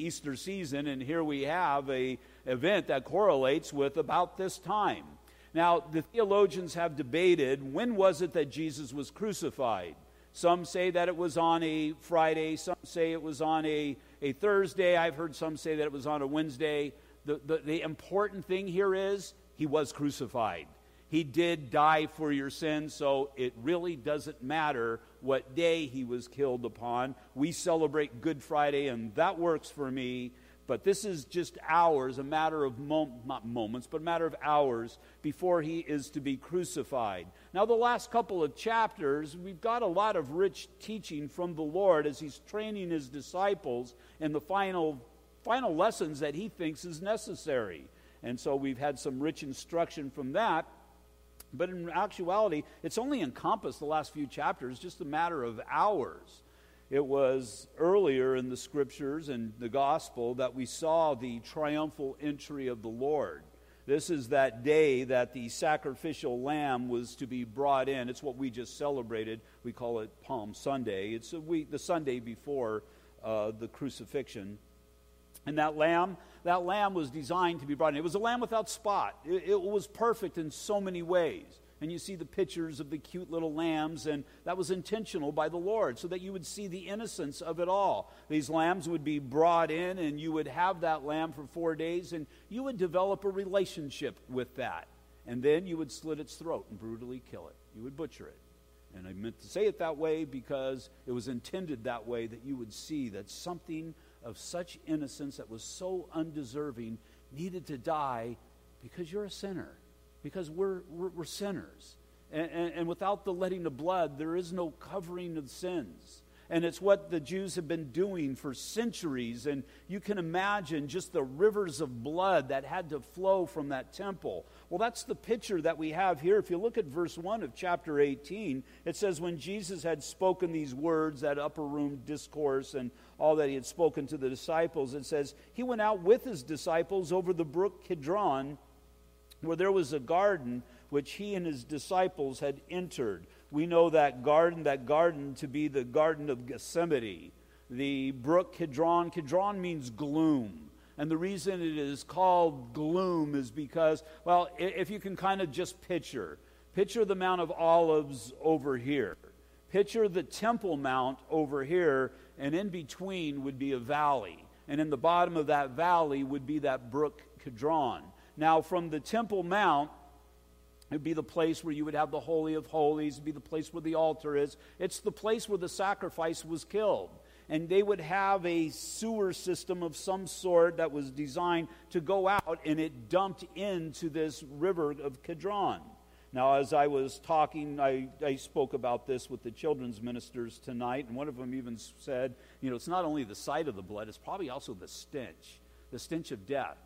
Easter season, and here we have a event that correlates with about this time. Now, the theologians have debated when was it that Jesus was crucified? Some say that it was on a Friday, some say it was on a, a Thursday. I've heard some say that it was on a Wednesday. The, the, the important thing here is he was crucified. He did die for your sins, so it really doesn't matter what day he was killed upon. We celebrate Good Friday, and that works for me. But this is just hours, a matter of mom- not moments, but a matter of hours before he is to be crucified. Now, the last couple of chapters, we've got a lot of rich teaching from the Lord as he's training his disciples in the final, final lessons that he thinks is necessary. And so we've had some rich instruction from that. But in actuality, it's only encompassed the last few chapters, just a matter of hours. It was earlier in the scriptures and the gospel that we saw the triumphal entry of the Lord. This is that day that the sacrificial lamb was to be brought in. It's what we just celebrated. We call it Palm Sunday. It's week, the Sunday before uh, the crucifixion. And that lamb, that lamb was designed to be brought in. It was a lamb without spot. It, it was perfect in so many ways and you see the pictures of the cute little lambs, and that was intentional by the Lord so that you would see the innocence of it all. These lambs would be brought in, and you would have that lamb for four days, and you would develop a relationship with that. And then you would slit its throat and brutally kill it. You would butcher it. And I meant to say it that way because it was intended that way that you would see that something of such innocence that was so undeserving needed to die because you're a sinner because we're, we're, we're sinners. And, and, and, without the letting of blood, there is no covering of sins. And it's what the Jews have been doing for centuries. And you can imagine just the rivers of blood that had to flow from that temple. Well, that's the picture that we have here. If you look at verse 1 of chapter 18, it says, When Jesus had spoken these words, that upper room discourse, and all that he had spoken to the disciples, it says, He went out with his disciples over the brook Kidron where there was a garden which he and his disciples had entered. We know that garden, that garden to be the Garden of Gethsemane. The brook Kidron, Kidron means gloom. And the reason it is called gloom is because, well, if you can kind of just picture, picture the Mount of Olives over here. Picture the Temple Mount over here, and in between would be a valley. And in the bottom of that valley would be that brook Kidron. Now, from the Temple Mount, it would be the place where you would have the Holy of Holies, it'd be the place where the altar is. It's the place where the sacrifice was killed. And they would have a sewer system of some sort that was designed to go out and it dumped into this river of Kidron. Now, as I was talking, I, I spoke about this with the children's ministers tonight, and one of them even said, you know, it's not only the sight of the blood, it's probably also the stench, the stench of death.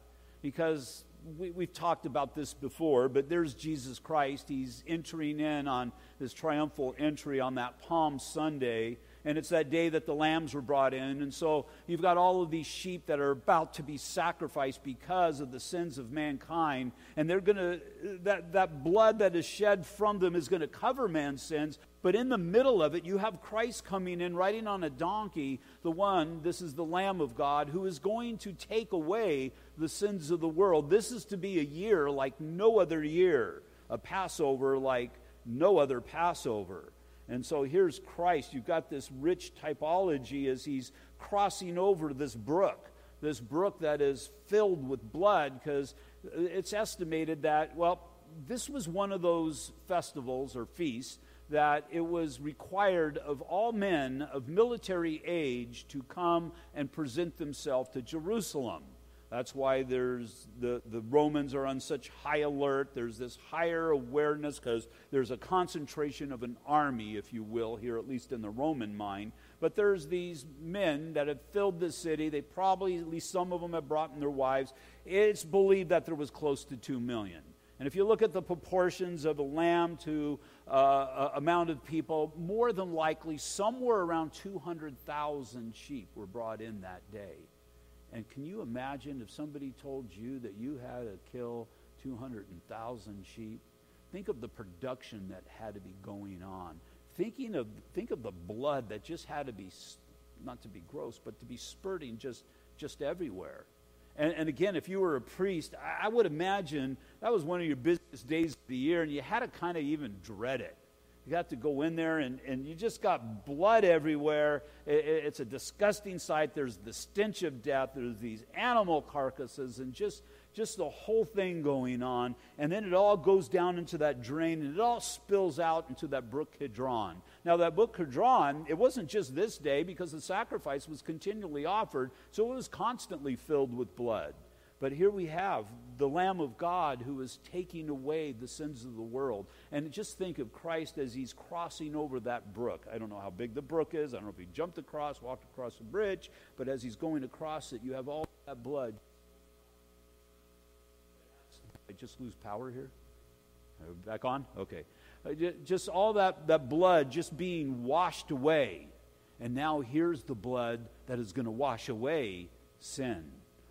Because we, we've talked about this before, but there's Jesus Christ. He's entering in on his triumphal entry on that Palm Sunday. And it's that day that the lambs were brought in. And so you've got all of these sheep that are about to be sacrificed because of the sins of mankind. And they're going to, that, that blood that is shed from them is going to cover man's sins. But in the middle of it, you have Christ coming in, riding on a donkey, the one, this is the Lamb of God, who is going to take away the sins of the world. This is to be a year like no other year, a Passover like no other Passover. And so here's Christ. You've got this rich typology as he's crossing over this brook, this brook that is filled with blood, because it's estimated that, well, this was one of those festivals or feasts that it was required of all men of military age to come and present themselves to Jerusalem. That's why there's the, the Romans are on such high alert. There's this higher awareness because there's a concentration of an army, if you will, here, at least in the Roman mind. But there's these men that have filled the city. They probably, at least some of them, have brought in their wives. It's believed that there was close to 2 million. And if you look at the proportions of a lamb to uh, amount of people, more than likely somewhere around 200,000 sheep were brought in that day. And can you imagine if somebody told you that you had to kill 200,000 sheep? Think of the production that had to be going on. Thinking of, think of the blood that just had to be, not to be gross, but to be spurting just just everywhere. And, and again, if you were a priest, I, I would imagine that was one of your busiest days of the year, and you had to kind of even dread it. You got to go in there, and, and you just got blood everywhere. It, it, it's a disgusting sight. There's the stench of death. There's these animal carcasses, and just just the whole thing going on. And then it all goes down into that drain and it all spills out into that brook Kidron. Now, that brook Kidron, it wasn't just this day because the sacrifice was continually offered, so it was constantly filled with blood. But here we have the Lamb of God who is taking away the sins of the world. And just think of Christ as he's crossing over that brook. I don't know how big the brook is. I don't know if he jumped across, walked across a bridge, but as he's going across it, you have all that blood I just lose power here? Back on? Okay. Uh, just all that, that blood just being washed away. And now here's the blood that is going to wash away sin.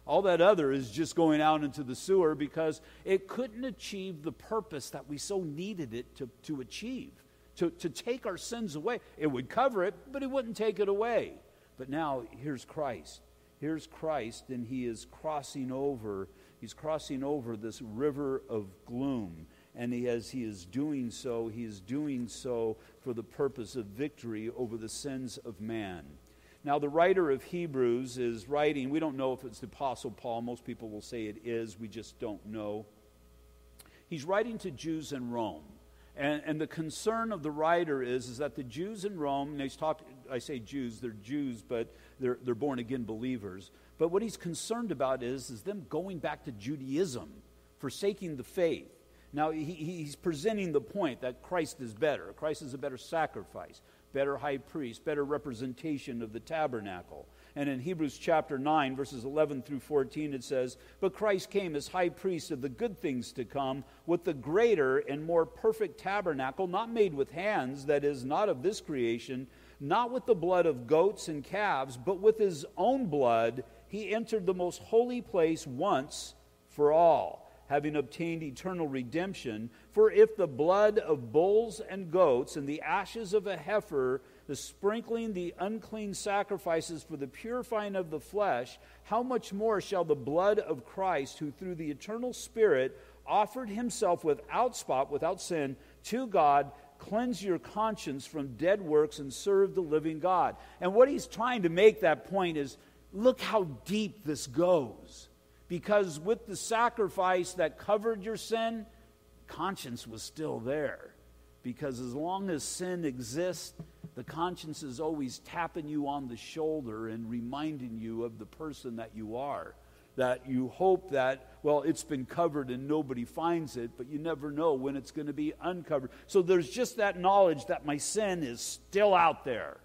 All that other is just going out into the sewer because it couldn't achieve the purpose that we so needed it to, to achieve, to, to take our sins away. It would cover it, but it wouldn't take it away. But now here's Christ. Here's Christ, and he is crossing over He's crossing over this river of gloom. And he, as he is doing so, he is doing so for the purpose of victory over the sins of man. Now, the writer of Hebrews is writing, we don't know if it's the Apostle Paul. Most people will say it is, we just don't know. He's writing to Jews in Rome. And, and the concern of the writer is, is that the Jews in Rome, and he's talked, I say Jews, they're Jews, but they're, they're born again believers. But what he's concerned about is, is them going back to Judaism, forsaking the faith. Now, he, he's presenting the point that Christ is better. Christ is a better sacrifice, better high priest, better representation of the tabernacle. And in Hebrews chapter 9, verses 11 through 14, it says, But Christ came as high priest of the good things to come, with the greater and more perfect tabernacle, not made with hands, that is, not of this creation, not with the blood of goats and calves, but with his own blood he entered the most holy place once for all, having obtained eternal redemption. For if the blood of bulls and goats and the ashes of a heifer, the sprinkling the unclean sacrifices for the purifying of the flesh, how much more shall the blood of Christ, who through the eternal Spirit offered himself without spot, without sin, to God, cleanse your conscience from dead works and serve the living God. And what he's trying to make that point is look how deep this goes. Because with the sacrifice that covered your sin, conscience was still there. Because as long as sin exists, the conscience is always tapping you on the shoulder and reminding you of the person that you are. That you hope that, well, it's been covered and nobody finds it, but you never know when it's going to be uncovered. So there's just that knowledge that my sin is still out there.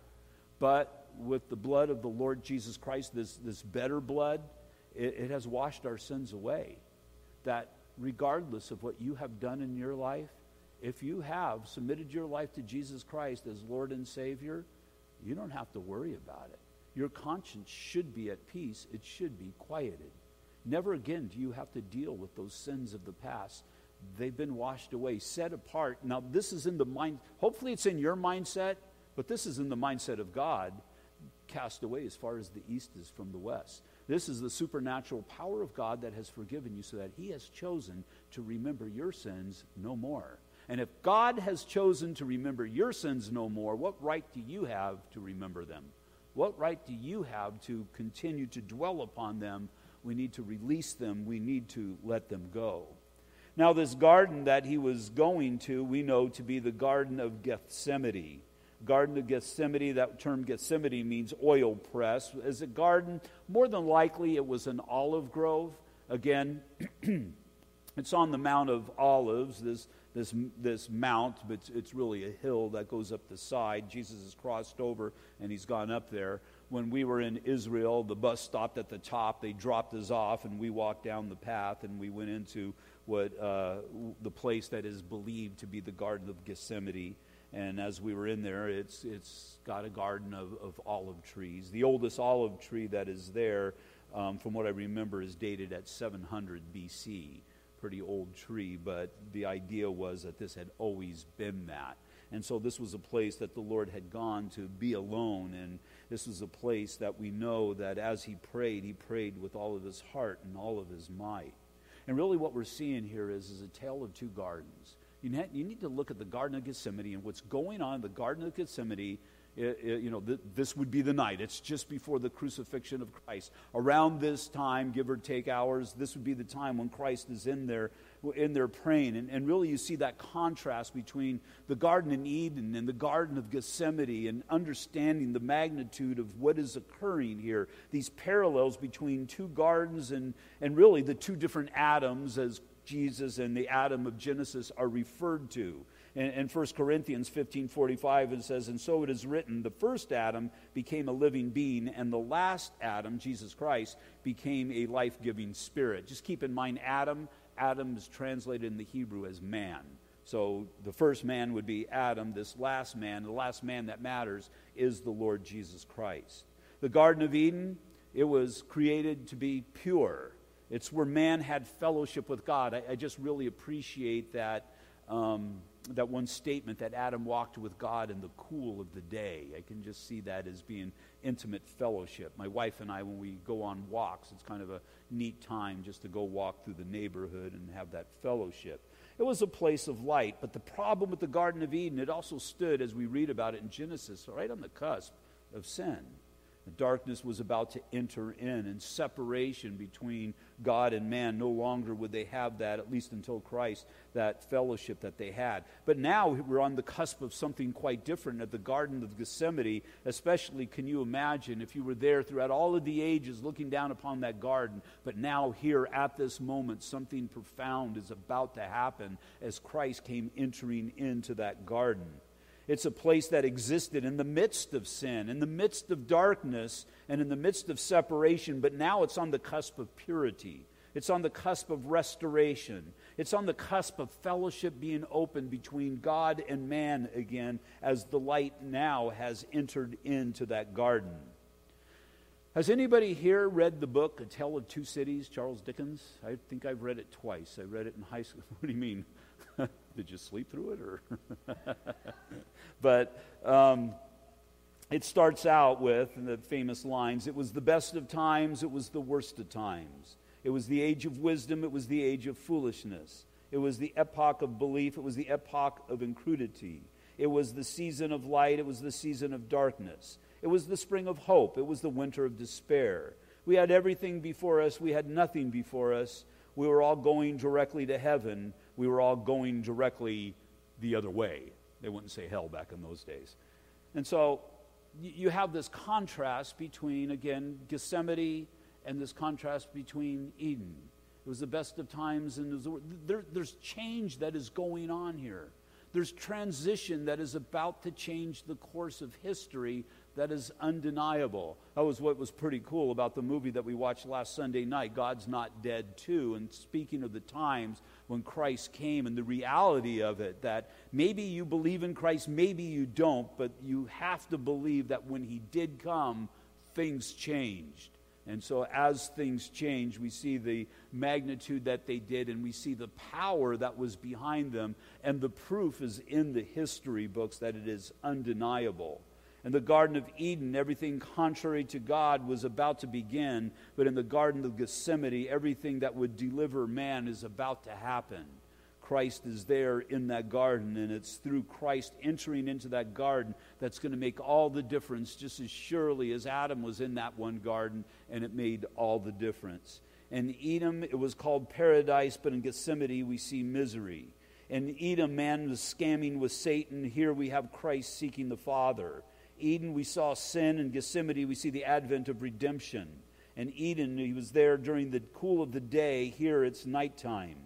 But with the blood of the Lord Jesus Christ, this, this better blood, it, it has washed our sins away. That regardless of what you have done in your life, if you have submitted your life to Jesus Christ as Lord and Savior, you don't have to worry about it. Your conscience should be at peace, it should be quieted. Never again do you have to deal with those sins of the past. They've been washed away, set apart. Now, this is in the mind, hopefully, it's in your mindset, but this is in the mindset of God cast away as far as the east is from the west. This is the supernatural power of God that has forgiven you so that He has chosen to remember your sins no more. And if God has chosen to remember your sins no more, what right do you have to remember them? What right do you have to continue to dwell upon them? We need to release them, we need to let them go. Now, this garden that he was going to, we know to be the Garden of Gethsemane. Garden of Gethsemane, that term Gethsemane means oil press. As a garden, more than likely it was an olive grove. Again, it's on the Mount of Olives, this, this, this mount, but it's, it's really a hill that goes up the side. Jesus has crossed over and he's gone up there. When we were in Israel, the bus stopped at the top. They dropped us off, and we walked down the path, and we went into what uh, the place that is believed to be the Garden of Gethsemane. And as we were in there, it's, it's got a garden of, of olive trees. The oldest olive tree that is there, um, from what I remember, is dated at 700 BC. Pretty old tree, but the idea was that this had always been that. And so this was a place that the Lord had gone to be alone. And this was a place that we know that as he prayed, he prayed with all of his heart and all of his might. And really, what we're seeing here is, is a tale of two gardens. You, need to look at the Garden of Gethsemane and what's going on in the Garden of Gethsemane you know, th- this would be the night. It's just before the crucifixion of Christ. Around this time, give or take hours, this would be the time when Christ is in there, in there praying. And, and really, you see that contrast between the Garden in Eden and the Garden of Gethsemane and understanding the magnitude of what is occurring here. These parallels between two gardens and, and really the two different Adams, as Jesus and the Adam of Genesis are referred to in, in 1 Corinthians 15 45, it says, And so it is written, the first Adam became a living being, and the last Adam, Jesus Christ, became a life giving spirit. Just keep in mind, Adam, Adam is translated in the Hebrew as man. So the first man would be Adam. This last man, the last man that matters, is the Lord Jesus Christ. The Garden of Eden, it was created to be pure. It's where man had fellowship with God. I, I just really appreciate that um, that one statement that Adam walked with God in the cool of the day. I can just see that as being intimate fellowship. My wife and I, when we go on walks, it's kind of a neat time just to go walk through the neighborhood and have that fellowship. It was a place of light, but the problem with the Garden of Eden, it also stood, as we read about it in Genesis, right on the cusp of sin. Darkness was about to enter in, and separation between God and man. No longer would they have that, at least until Christ, that fellowship that they had. But now we're on the cusp of something quite different at the Garden of Gethsemane. Especially, can you imagine if you were there throughout all of the ages looking down upon that garden? But now, here at this moment, something profound is about to happen as Christ came entering into that garden. It's a place that existed in the midst of sin, in the midst of darkness, and in the midst of separation, but now it's on the cusp of purity. It's on the cusp of restoration. It's on the cusp of fellowship being opened between God and man again as the light now has entered into that garden. Has anybody here read the book A Tale of Two Cities, Charles Dickens? I think I've read it twice. I read it in high school. What do you mean? Did you sleep through it or? but um, it starts out with the famous lines It was the best of times, it was the worst of times. It was the age of wisdom, it was the age of foolishness. It was the epoch of belief, it was the epoch of incredulity. It was the season of light, it was the season of darkness. It was the spring of hope, it was the winter of despair. We had everything before us, we had nothing before us. We were all going directly to heaven, we were all going directly the other way. They wouldn't say hell back in those days. And so you have this contrast between, again, Gethsemane and this contrast between Eden. It was the best of times, and there, there's change that is going on here. There's transition that is about to change the course of history that is undeniable. That was what was pretty cool about the movie that we watched last Sunday night, God's Not Dead 2. And speaking of the times when Christ came and the reality of it, that maybe you believe in Christ, maybe you don't, but you have to believe that when He did come, things changed. And so, as things change, we see the magnitude that they did, and we see the power that was behind them. And the proof is in the history books that it is undeniable. In the Garden of Eden, everything contrary to God was about to begin, but in the Garden of Gethsemane, everything that would deliver man is about to happen. Christ is there in that garden, and it's through Christ entering into that garden that's going to make all the difference, just as surely as Adam was in that one garden, and it made all the difference. In Eden, it was called paradise, but in Gethsemane, we see misery. In Eden, man was scamming with Satan. Here we have Christ seeking the Father. Eden, we saw sin. In Gethsemane, we see the advent of redemption. In Eden, he was there during the cool of the day. Here, it's nighttime.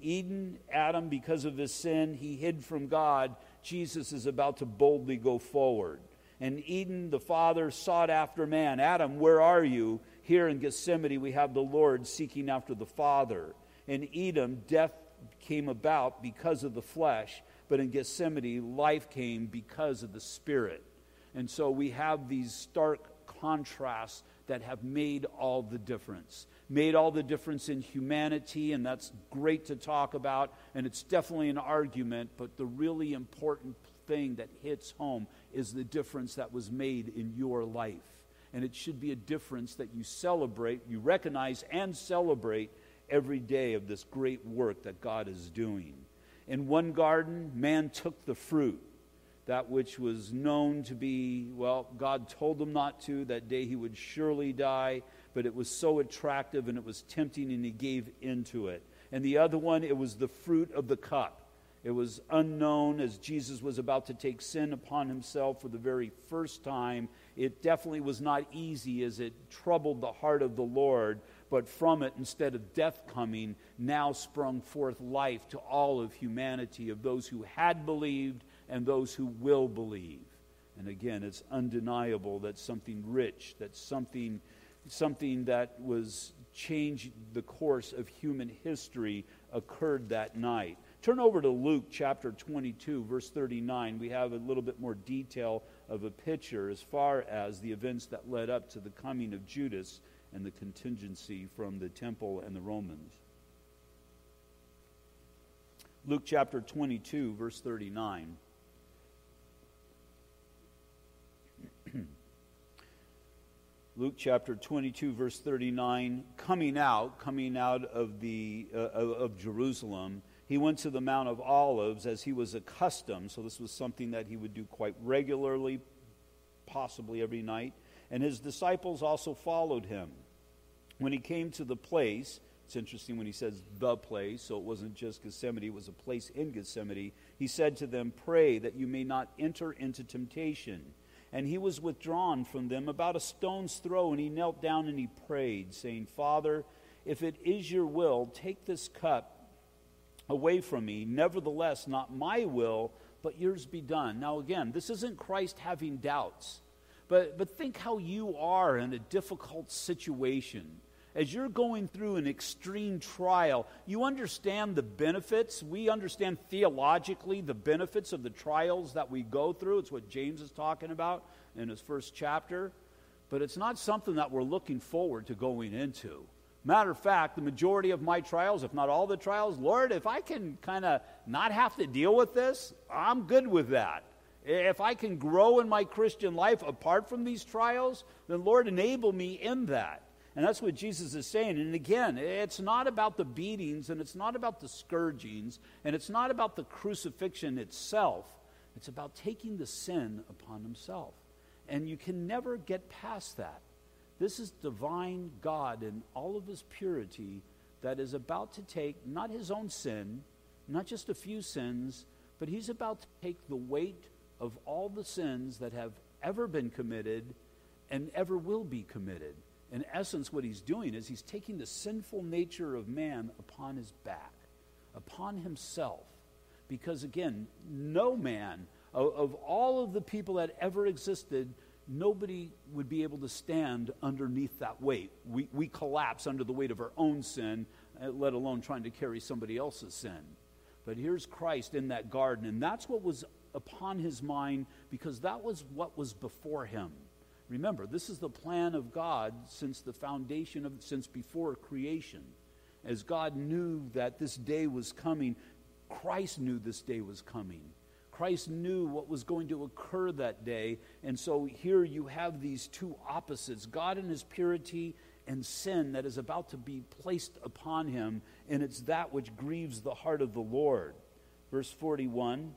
Eden, Adam, because of his sin, he hid from God. Jesus is about to boldly go forward. And Eden, the Father, sought after man. Adam, where are you? Here in Gethsemane, we have the Lord seeking after the Father. In Eden, death came about because of the flesh, but in Gethsemane, life came because of the Spirit. And so we have these stark contrasts that have made all the difference. Made all the difference in humanity, and that's great to talk about, and it's definitely an argument, but the really important thing that hits home is the difference that was made in your life. And it should be a difference that you celebrate, you recognize, and celebrate every day of this great work that God is doing. In one garden, man took the fruit, that which was known to be, well, God told them not to. That day he would surely die, but it was so attractive and it was tempting, and he gave into it. And the other one, it was the fruit of the cup. It was unknown as Jesus was about to take sin upon himself for the very first time. It definitely was not easy as it troubled the heart of the Lord, but from it, instead of death coming, now sprung forth life to all of humanity, of those who had believed and those who will believe. And again, it's undeniable that something rich, that something, something that was changed the course of human history occurred that night. Turn over to Luke chapter 22, verse 39. We have a little bit more detail of a picture as far as the events that led up to the coming of Judas and the contingency from the temple and the Romans. Luke chapter 22, verse 39. Luke chapter 22, verse 39, coming out, coming out of, the, uh, of Jerusalem, he went to the Mount of Olives as he was accustomed. So, this was something that he would do quite regularly, possibly every night. And his disciples also followed him. When he came to the place, it's interesting when he says the place, so it wasn't just Gethsemane, it was a place in Gethsemane. He said to them, Pray that you may not enter into temptation. And he was withdrawn from them about a stone's throw, and he knelt down and he prayed, saying, Father, if it is your will, take this cup away from me. Nevertheless, not my will, but yours be done. Now, again, this isn't Christ having doubts, but, but think how you are in a difficult situation. As you're going through an extreme trial, you understand the benefits. We understand theologically the benefits of the trials that we go through. It's what James is talking about in his first chapter. But it's not something that we're looking forward to going into. Matter of fact, the majority of my trials, if not all the trials, Lord, if I can kind of not have to deal with this, I'm good with that. If I can grow in my Christian life apart from these trials, then Lord, enable me in that. And that's what Jesus is saying. And again, it's not about the beatings and it's not about the scourgings and it's not about the crucifixion itself. It's about taking the sin upon himself. And you can never get past that. This is divine God in all of his purity that is about to take not his own sin, not just a few sins, but he's about to take the weight of all the sins that have ever been committed and ever will be committed. In essence, what he's doing is he's taking the sinful nature of man upon his back, upon himself. Because again, no man of, of all of the people that ever existed nobody would be able to stand underneath that weight. We, we collapse under the weight of our own sin, uh, let alone trying to carry somebody else's sin. But here's Christ in that garden, and that's what was upon his mind because that was what was before him. Remember, this is the plan of God since the foundation of since before creation. As God knew that this day was coming, Christ knew this day was coming. Christ knew what was going to occur that day. And so here you have these two opposites God in his purity and sin that is about to be placed upon him. And it's that which grieves the heart of the Lord. Verse 41,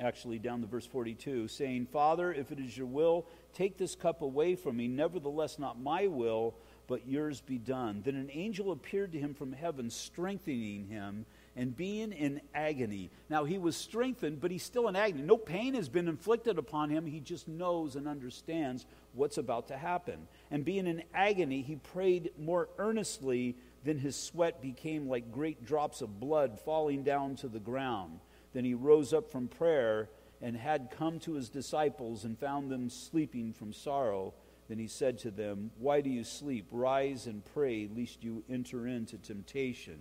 actually down to verse 42, saying, Father, if it is your will, take this cup away from me. Nevertheless, not my will, but yours be done. Then an angel appeared to him from heaven, strengthening him and being in agony. Now, he was strengthened, but he's still in agony. No pain has been inflicted upon him. He just knows and understands what's about to happen. And being in agony, he prayed more earnestly Then his sweat became like great drops of blood falling down to the ground. Then he rose up from prayer and had come to his disciples and found them sleeping from sorrow. Then he said to them, Why do you sleep? Rise and pray, lest you enter into temptation.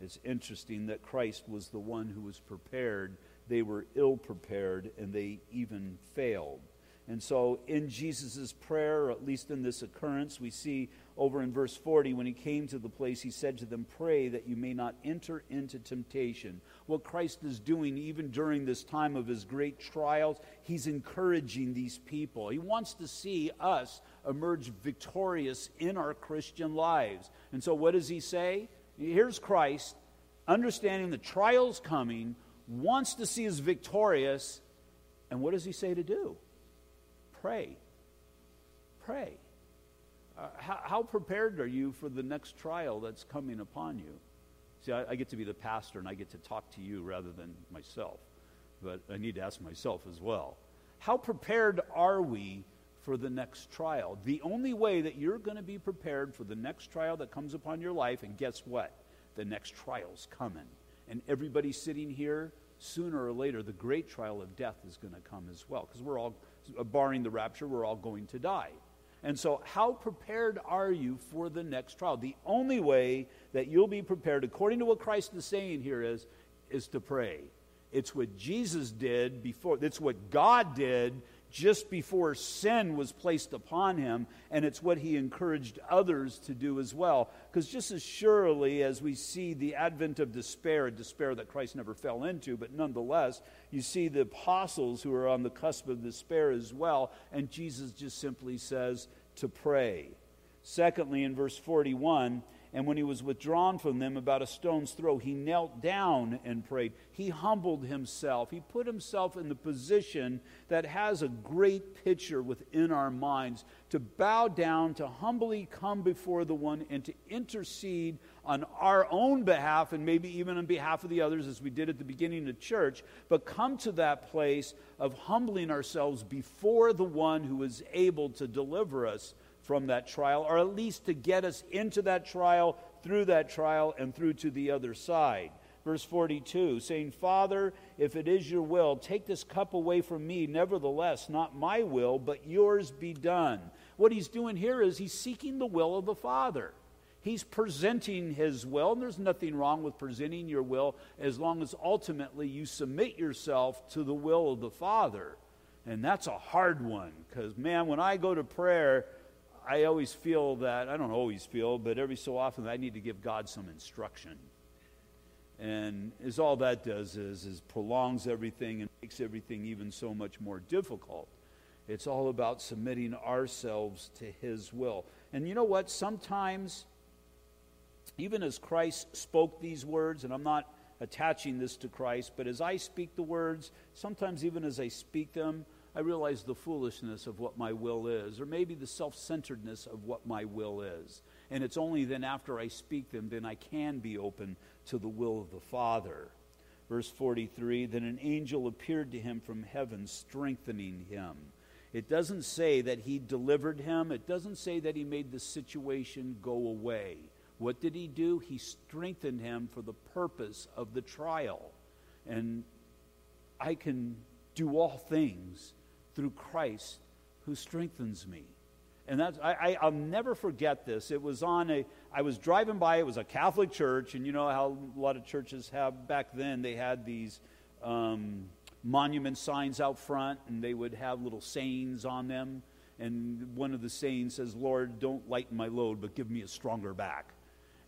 It's interesting that Christ was the one who was prepared. They were ill prepared and they even failed. And so, in Jesus' prayer, or at least in this occurrence, we see over in verse 40, when he came to the place, he said to them, Pray that you may not enter into temptation. What Christ is doing, even during this time of his great trials, he's encouraging these people. He wants to see us emerge victorious in our Christian lives. And so, what does he say? Here's Christ, understanding the trials coming, wants to see us victorious. And what does he say to do? Pray. Pray. Uh, how, how, prepared are you for the next trial that's coming upon you? See, I, I get to be the pastor and I get to talk to you rather than myself, but I need to ask myself as well. How prepared are we for the next trial? The only way that you're going to be prepared for the next trial that comes upon your life, and guess what? The next trial's coming. And everybody sitting here, sooner or later, the great trial of death is going to come as well, because we're all barring the rapture, we're all going to die. And so, how prepared are you for the next trial? The only way that you'll be prepared, according to what Christ is saying here, is, is to pray. It's what Jesus did before, it's what God did just before sin was placed upon him, and it's what he encouraged others to do as well. Because just as surely as we see the advent of despair, a despair that Christ never fell into, but nonetheless, you see the apostles who are on the cusp of despair as well, and Jesus just simply says to pray. Secondly, in verse 41, and when he was withdrawn from them about a stone's throw, he knelt down and prayed. He humbled himself. He put himself in the position that has a great picture within our minds to bow down, to humbly come before the one, and to intercede on our own behalf and maybe even on behalf of the others, as we did at the beginning of church. But come to that place of humbling ourselves before the one who is able to deliver us from that trial, or at least to get us into that trial, through that trial, and through to the other side. Verse 42, saying, Father, if it is your will, take this cup away from me. Nevertheless, not my will, but yours be done. What he's doing here is he's seeking the will of the Father. He's presenting his will, and there's nothing wrong with presenting your will as long as ultimately you submit yourself to the will of the Father. And that's a hard one because, man, when I go to prayer, I always feel that, I don't always feel, but every so often I need to give God some instruction. And is all that does is, is prolongs everything and makes everything even so much more difficult. It's all about submitting ourselves to His will. And you know what? Sometimes, even as Christ spoke these words, and I'm not attaching this to Christ, but as I speak the words, sometimes even as I speak them, I realize the foolishness of what my will is, or maybe the self centeredness of what my will is. And it's only then after I speak them, then I can be open to the will of the Father. Verse 43 Then an angel appeared to him from heaven, strengthening him. It doesn't say that he delivered him, it doesn't say that he made the situation go away. What did he do? He strengthened him for the purpose of the trial. And I can do all things through Christ who strengthens me. And that's, I, I, will never forget this. It was on a, I was driving by, it was a Catholic church, and you know how a lot of churches have back then, they had these um, monument signs out front, and they would have little sayings on them. And one of the sayings says, Lord, don't lighten my load, but give me a stronger back.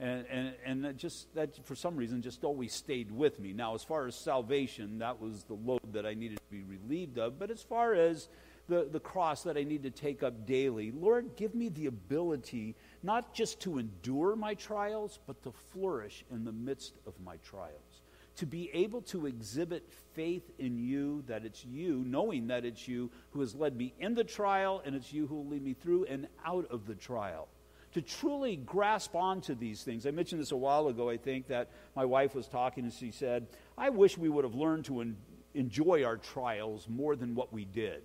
And, and, and that just, that for some reason, just always stayed with me. Now, as far as salvation, that was the load that I needed to be relieved of. But as far as the, the cross that I need to take up daily, Lord, give me the ability not just to endure my trials, but to flourish in the midst of my trials. To be able to exhibit faith in you, that it's you, knowing that it's you who has led me in the trial, and it's you who will lead me through and out of the trial to truly grasp onto these things. I mentioned this a while ago, I think, that my wife was talking and she said, I wish we would have learned to en- enjoy our trials more than what we did.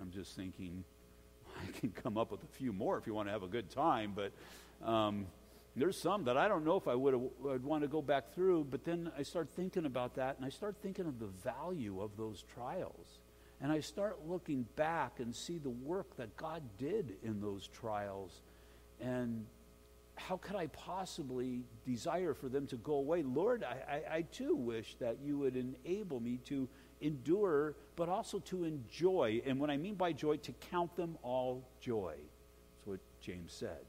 I'm just thinking, I can come up with a few more if you want to have a good time, but um, there's some that I don't know if I would would want to go back through. But then I start thinking about that, and I start thinking of the value of those trials. And I start looking back and see the work that God did in those trials and how could I possibly desire for them to go away? Lord, I, I, I, too wish that you would enable me to endure, but also to enjoy. And what I mean by joy, to count them all joy. That's what James said.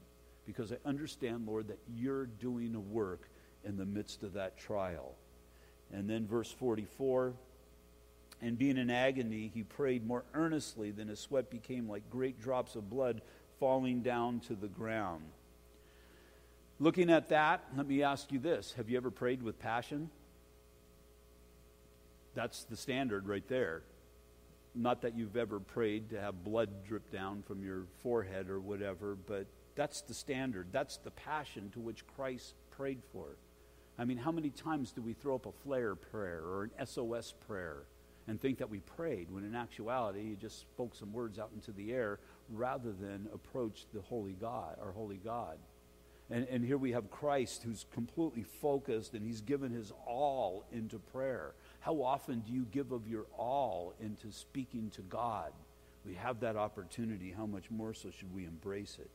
Because I understand, Lord, that you're doing a work in the midst of that trial. And then verse 44 and being in agony, he prayed more earnestly than his sweat became like great drops of blood falling down to the ground. Looking at that, let me ask you this Have you ever prayed with passion? That's the standard right there. Not that you've ever prayed to have blood drip down from your forehead or whatever, but that's the standard. That's the passion to which Christ prayed for. I mean, how many times do we throw up a flare prayer or an SOS prayer and think that we prayed when in actuality you just spoke some words out into the air rather than approach the holy God, our holy God? And, and here we have Christ who's completely focused and he's given his all into prayer. How often do you give of your all into speaking to God? We have that opportunity. How much more so should we embrace it?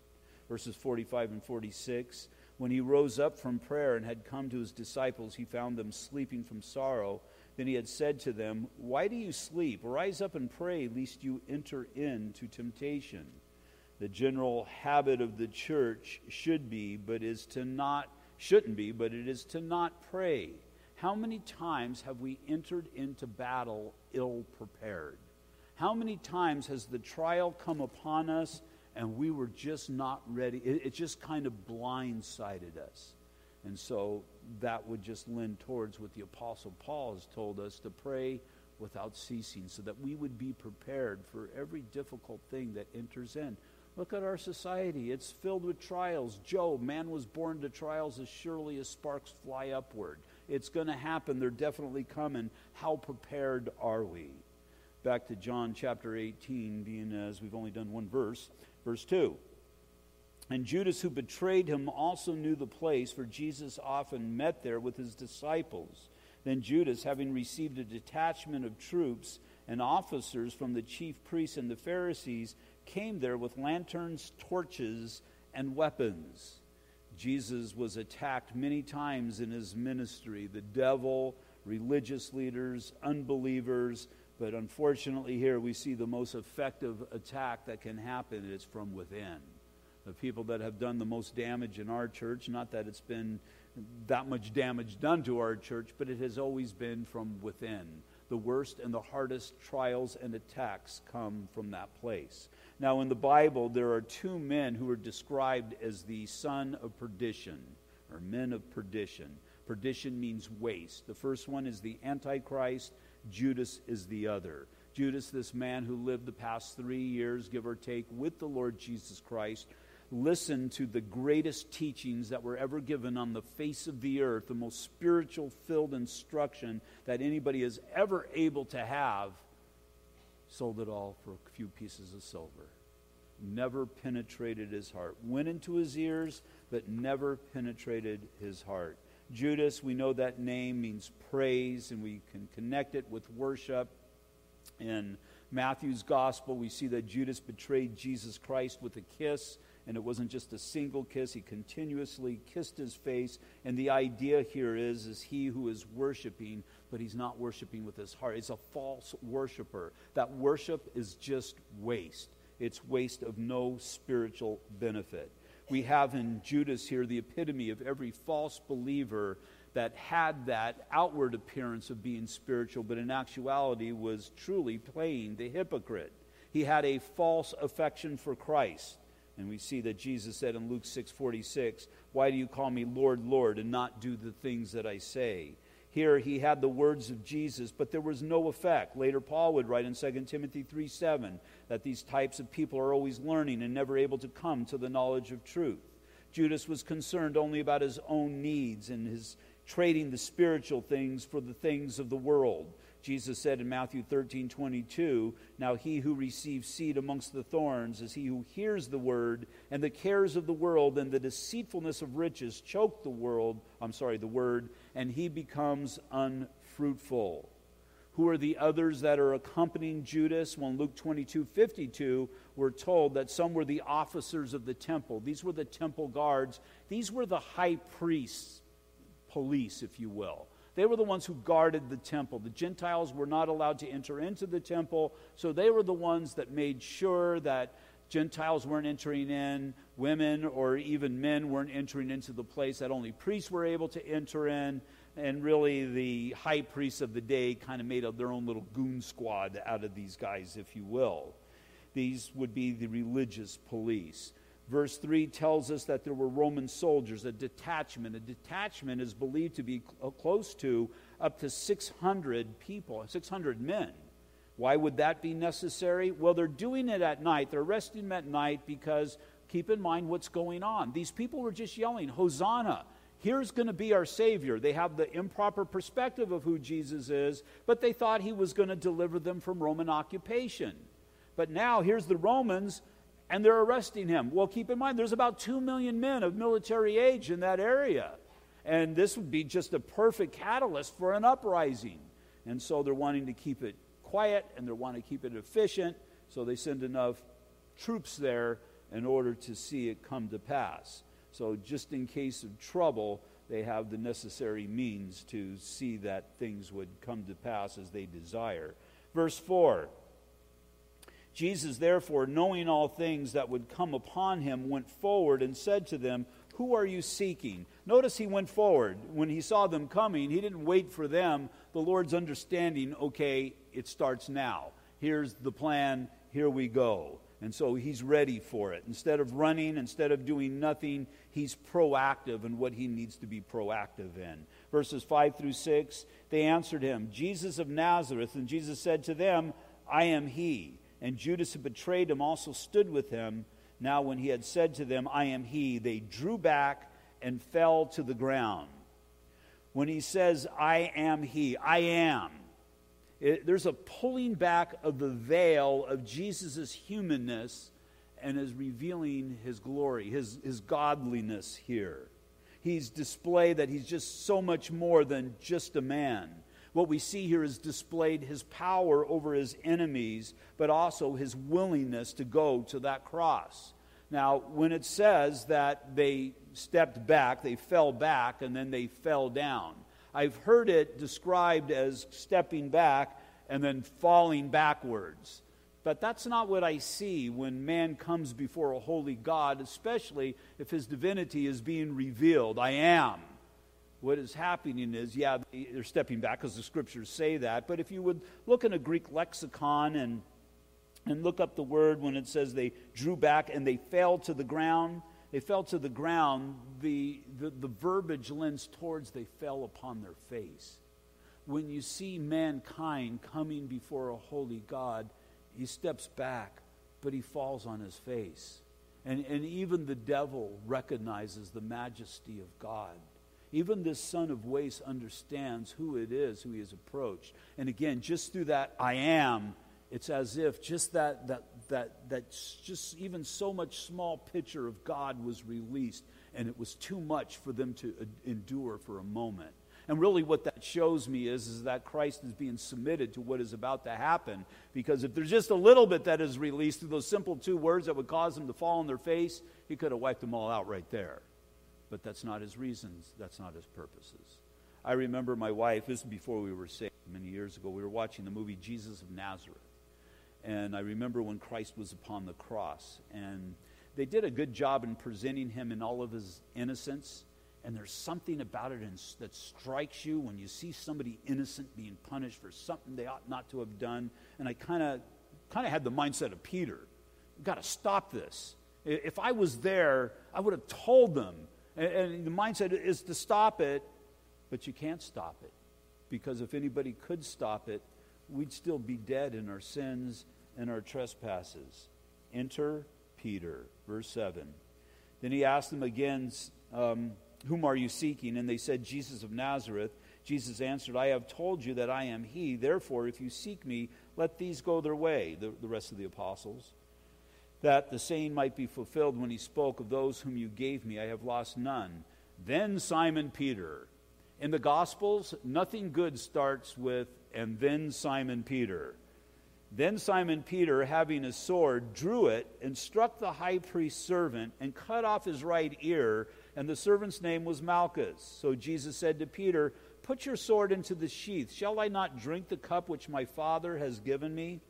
Verses 45 and 46 When he rose up from prayer and had come to his disciples, he found them sleeping from sorrow. Then he had said to them, Why do you sleep? Rise up and pray, lest you enter into temptation the general habit of the church should be, but is to not, shouldn't be, but it is to not pray. How many times have we entered into battle ill prepared? How many times has the trial come upon us and we were just not ready? It, it just kind of blindsided us. And so that would just lend towards what the Apostle Paul has told us to pray without ceasing so that we would be prepared for every difficult thing that enters in. Look at our society. It's filled with trials. Job, man was born to trials as surely as sparks fly upward. It's going to happen. They're definitely coming. How prepared are we? Back to John chapter 18, being as we've only done one verse, verse 2. And Judas, who betrayed him, also knew the place, for Jesus often met there with his disciples. Then Judas, having received a detachment of troops and officers from the chief priests and the Pharisees, came there with lanterns, torches, and weapons. Jesus was attacked many times in his ministry the devil, religious leaders, unbelievers. But unfortunately, here we see the most effective attack that can happen is from within. The people that have done the most damage in our church, not that it's been that much damage done to our church, but it has always been from within. The worst and the hardest trials and attacks come from that place. Now, in the Bible, there are two men who are described as the son of perdition, or men of perdition. Perdition means waste. The first one is the Antichrist, Judas is the other. Judas, this man who lived the past three years, give or take, with the Lord Jesus Christ, listened to the greatest teachings that were ever given on the face of the earth, the most spiritual filled instruction that anybody is ever able to have sold it all for a few pieces of silver. Never penetrated his heart. Went into his ears, but never penetrated his heart. Judas, we know that name means praise, and we can connect it with worship. In Matthew's gospel, we see that Judas betrayed Jesus Christ with a kiss, and it wasn't just a single kiss. He continuously kissed his face. And the idea here is, is he who is worshiping but he's not worshiping with his heart. He's a false worshiper. That worship is just waste. It's waste of no spiritual benefit. We have in Judas here the epitome of every false believer that had that outward appearance of being spiritual, but in actuality was truly playing the hypocrite. He had a false affection for Christ. And we see that Jesus said in Luke 6:46, "Why do you call me Lord, Lord, and not do the things that I say?" Here he had the words of Jesus, but there was no effect. Later, Paul would write in 2 Timothy 3 7 that these types of people are always learning and never able to come to the knowledge of truth. Judas was concerned only about his own needs and his trading the spiritual things for the things of the world. Jesus said in Matthew 13, 22, Now he who receives seed amongst the thorns is he who hears the word, and the cares of the world and the deceitfulness of riches choke the world, I'm sorry, the word, and he becomes unfruitful. Who are the others that are accompanying Judas? Well, in Luke 22, 52, we're told that some were the officers of the temple. These were the temple guards. These were the high priests, police, if you will They were the ones who guarded the temple. The Gentiles were not allowed to enter into the temple, so they were the ones that made sure that Gentiles weren't entering in, women or even men weren't entering into the place, that only priests were able to enter in. And really, the high priests of the day kind of made up their own little goon squad out of these guys, if you will. These would be the religious police. Verse 3 tells us that there were Roman soldiers, a detachment. A detachment is believed to be uh, close to up to 600 people, 600 men. Why would that be necessary? Well, they're doing it at night. They're arresting them at night because keep in mind what's going on. These people were just yelling, Hosanna. Here's going to be our Savior. They have the improper perspective of who Jesus is, but they thought he was going to deliver them from Roman occupation. But now here's the Romans, and they're arresting him. Well, keep in mind, there's about 2 million men of military age in that area. And this would be just a perfect catalyst for an uprising. And so they're wanting to keep it quiet and they want to keep it efficient, so they send enough troops there in order to see it come to pass. So, just in case of trouble, they have the necessary means to see that things would come to pass as they desire. Verse 4 Jesus, therefore, knowing all things that would come upon him, went forward and said to them, Who are you seeking? Notice he went forward. When he saw them coming, he didn't wait for them. The Lord's understanding, okay, it starts now. Here's the plan, here we go. And so he's ready for it. Instead of running, instead of doing nothing, he's proactive in what he needs to be proactive in. Verses 5 through 6 they answered him, Jesus of Nazareth. And Jesus said to them, I am he. And Judas, who betrayed him, also stood with him. Now, when he had said to them, I am he, they drew back and fell to the ground. When he says, I am he, I am it, there's a pulling back of the veil of Jesus' humanness and is revealing his glory, his, his godliness here. He's displayed that he's just so much more than just a man. What we see here is displayed his power over his enemies, but also his willingness to go to that cross. Now, when it says that they stepped back, they fell back, and then they fell down, I've heard it described as stepping back and then falling backwards. But that's not what I see when man comes before a holy God, especially if his divinity is being revealed. I am. What is happening is, yeah, they're stepping back because the scriptures say that. But if you would look in a Greek lexicon and, and look up the word when it says they drew back and they fell to the ground, they fell to the ground, the, the, the verbiage lends towards they fell upon their face. When you see mankind coming before a holy God, he steps back, but he falls on his face. And, and even the devil recognizes the majesty of God. Even this son of waste understands who it is who he has approached. And again, just through that I am, it's as if just that, that, that, that just even so much small picture of God was released, and it was too much for them to uh, endure for a moment. And really, what that shows me is, is that Christ is being submitted to what is about to happen. Because if there's just a little bit that is released through those simple two words that would cause them to fall on their face, he could have wiped them all out right there. But that's not his reasons, that's not his purposes. I remember my wife, this is before we were saved many years ago, we were watching the movie Jesus of Nazareth. And I remember when Christ was upon the cross. And they did a good job in presenting him in all of his innocence. And there's something about it in, that strikes you when you see somebody innocent being punished for something they ought not to have done. And I kind of kind of had the mindset of Peter. We've got to stop this. If I was there, I would have told them. And, and the mindset is to stop it, but you can't stop it. Because if anybody could stop it, we'd still be dead in our sins and our trespasses. Enter Peter, verse 7. Then he asked them again, um, Whom are you seeking? And they said, Jesus of Nazareth. Jesus answered, I have told you that I am he. Therefore, if you seek me, let these go their way, the, the rest of the apostles, that the saying might be fulfilled when he spoke of those whom you gave me. I have lost none. Then Simon Peter. In the Gospels, nothing good starts with, and then Simon Peter. Then Simon Peter, having a sword, drew it and struck the high priest's servant and cut off his right ear, and the servant's name was Malchus. So Jesus said to Peter, Put your sword into the sheath. Shall I not drink the cup which my Father has given me?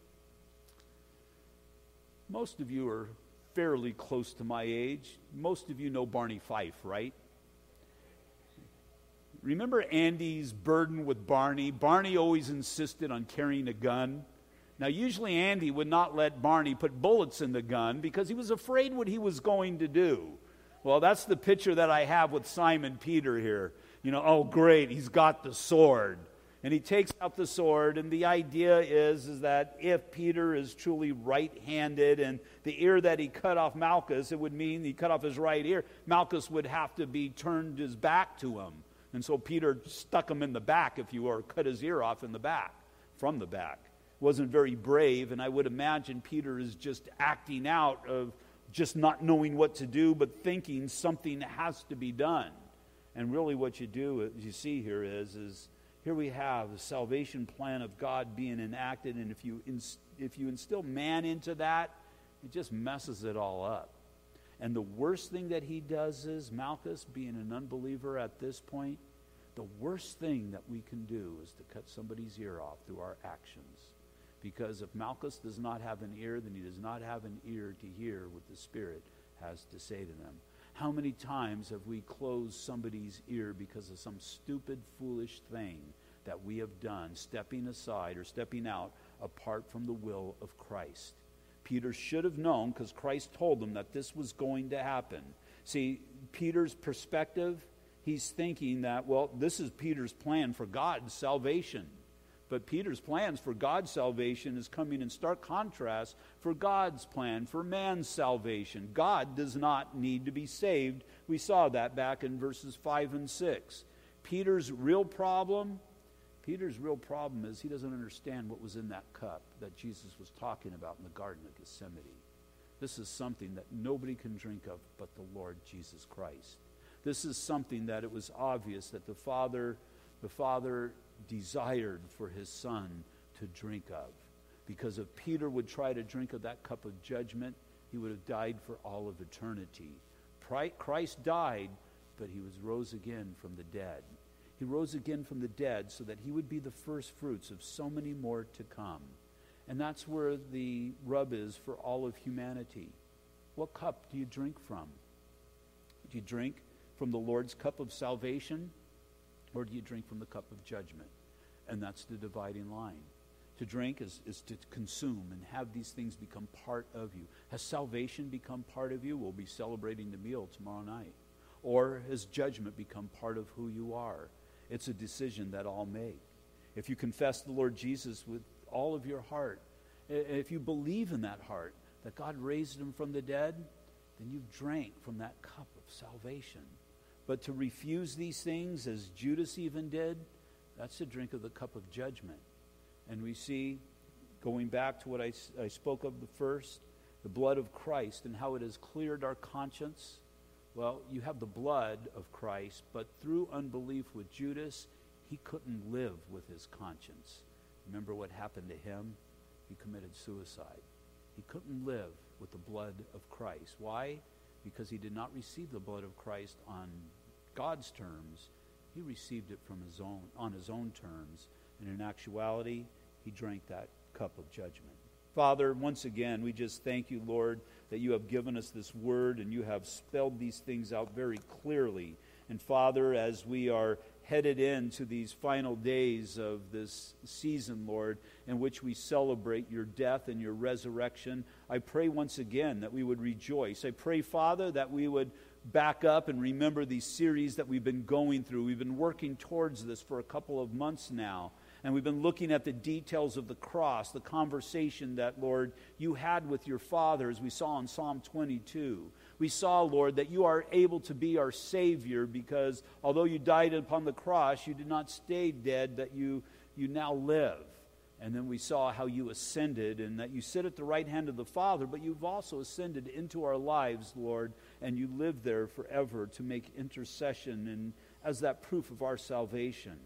Most of you are fairly close to my age. Most of you know Barney Fife, right? Remember Andy's burden with Barney? Barney always insisted on carrying a gun. Now, usually Andy would not let Barney put bullets in the gun because he was afraid what he was going to do. Well, that's the picture that I have with Simon Peter here. You know, oh, great, he's got the sword. And he takes out the sword, and the idea is, is that if Peter is truly right handed and the ear that he cut off Malchus, it would mean he cut off his right ear, Malchus would have to be turned his back to him. And so Peter stuck him in the back, if you were, cut his ear off in the back, from the back. Wasn't very brave, and I would imagine Peter is just acting out of just not knowing what to do, but thinking something has to be done. And really, what you do, you see here is, is here we have the salvation plan of God being enacted, and if you, inst- if you instill man into that, it just messes it all up. And the worst thing that he does is, Malchus, being an unbeliever at this point, the worst thing that we can do is to cut somebody's ear off through our actions. Because if Malchus does not have an ear, then he does not have an ear to hear what the Spirit has to say to them. How many times have we closed somebody's ear because of some stupid, foolish thing that we have done, stepping aside or stepping out apart from the will of Christ? Peter should have known because Christ told him that this was going to happen. See, Peter's perspective, he's thinking that, well, this is Peter's plan for God's salvation. But Peter's plans for God's salvation is coming in stark contrast for God's plan for man's salvation. God does not need to be saved. We saw that back in verses 5 and 6. Peter's real problem Peter's real problem is he doesn't understand what was in that cup that Jesus was talking about in the Garden of Gethsemane. This is something that nobody can drink of but the Lord Jesus Christ. This is something that it was obvious that the Father, the Father desired for his Son to drink of. Because if Peter would try to drink of that cup of judgment, he would have died for all of eternity. Christ died, but he was rose again from the dead. He rose again from the dead so that he would be the first fruits of so many more to come. And that's where the rub is for all of humanity. What cup do you drink from? Do you drink from the Lord's cup of salvation, or do you drink from the cup of judgment? And that's the dividing line. To drink is, is to consume and have these things become part of you. Has salvation become part of you? We'll be celebrating the meal tomorrow night. Or has judgment become part of who you are? It's a decision that all make. If you confess the Lord Jesus with all of your heart, if you believe in that heart that God raised him from the dead, then you've drank from that cup of salvation. But to refuse these things, as Judas even did, that's to drink of the cup of judgment. And we see, going back to what I, I spoke of the first, the blood of Christ and how it has cleared our conscience well, you have the blood of Christ, but through unbelief with Judas, he couldn't live with his conscience. Remember what happened to him? He committed suicide. He couldn't live with the blood of Christ. Why? Because he did not receive the blood of Christ on God's terms. He received it from his own on his own terms. And in actuality, he drank that cup of judgment. Father, once again, we just thank you, Lord, that you have given us this word and you have spelled these things out very clearly. And Father, as we are headed into these final days of this season, Lord, in which we celebrate your death and your resurrection, I pray once again that we would rejoice. I pray, Father, that we would back up and remember these series that we've been going through. We've been working towards this for a couple of months now. And we've been looking at the details of the cross, the conversation that, Lord, you had with your Father, as we saw in Psalm 22. We saw, Lord, that you are able to be our Savior because although you died upon the cross, you did not stay dead, that you, you now live. And then we saw how you ascended and that you sit at the right hand of the Father, but you've also ascended into our lives, Lord, and you live there forever to make intercession and as that proof of our salvation.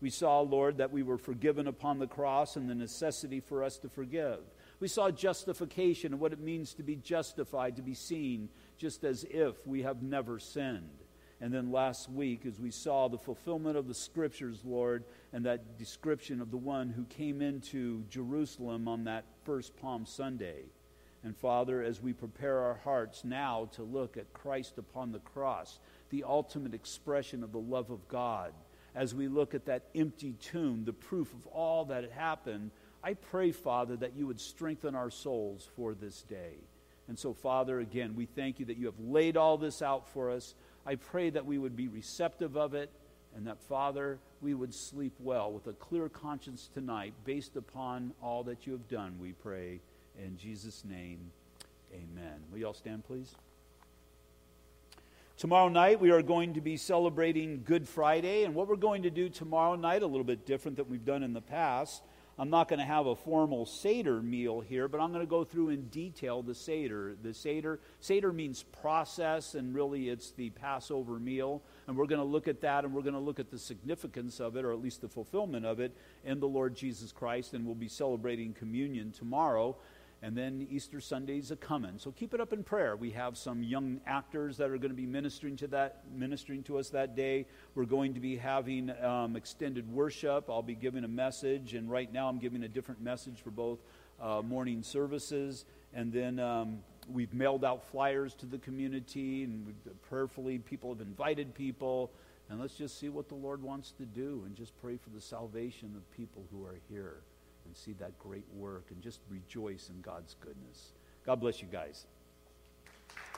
We saw, Lord, that we were forgiven upon the cross and the necessity for us to forgive. We saw justification and what it means to be justified, to be seen just as if we have never sinned. And then last week, as we saw the fulfillment of the scriptures, Lord, and that description of the one who came into Jerusalem on that first Palm Sunday. And Father, as we prepare our hearts now to look at Christ upon the cross, the ultimate expression of the love of God, as we look at that empty tomb, the proof of all that had happened, I pray, Father, that you would strengthen our souls for this day. And so, Father, again, we thank you that you have laid all this out for us. I pray that we would be receptive of it and that, Father, we would sleep well with a clear conscience tonight based upon all that you have done, we pray. In Jesus' name, amen. Will you all stand, please? Tomorrow night, we are going to be celebrating Good Friday. And what we're going to do tomorrow night, a little bit different than we've done in the past. I'm not going to have a formal Seder meal here, but I'm going to go through in detail the Seder. The Seder, Seder means process, and really it's the Passover meal. And we're going to look at that, and we're going to look at the significance of it, or at least the fulfillment of it, in the Lord Jesus Christ. And we'll be celebrating communion tomorrow and then Easter Sunday's a coming. So keep it up in prayer. We have some young actors that are going to be ministering to that, ministering to us that day. We're going to be having um, extended worship. I'll be giving a message, and right now I'm giving a different message for both uh, morning services, and then um, we've mailed out flyers to the community, and prayerfully people have invited people. And let's just see what the Lord wants to do, and just pray for the salvation of people who are here and see that great work and just rejoice in God's goodness. God bless you guys.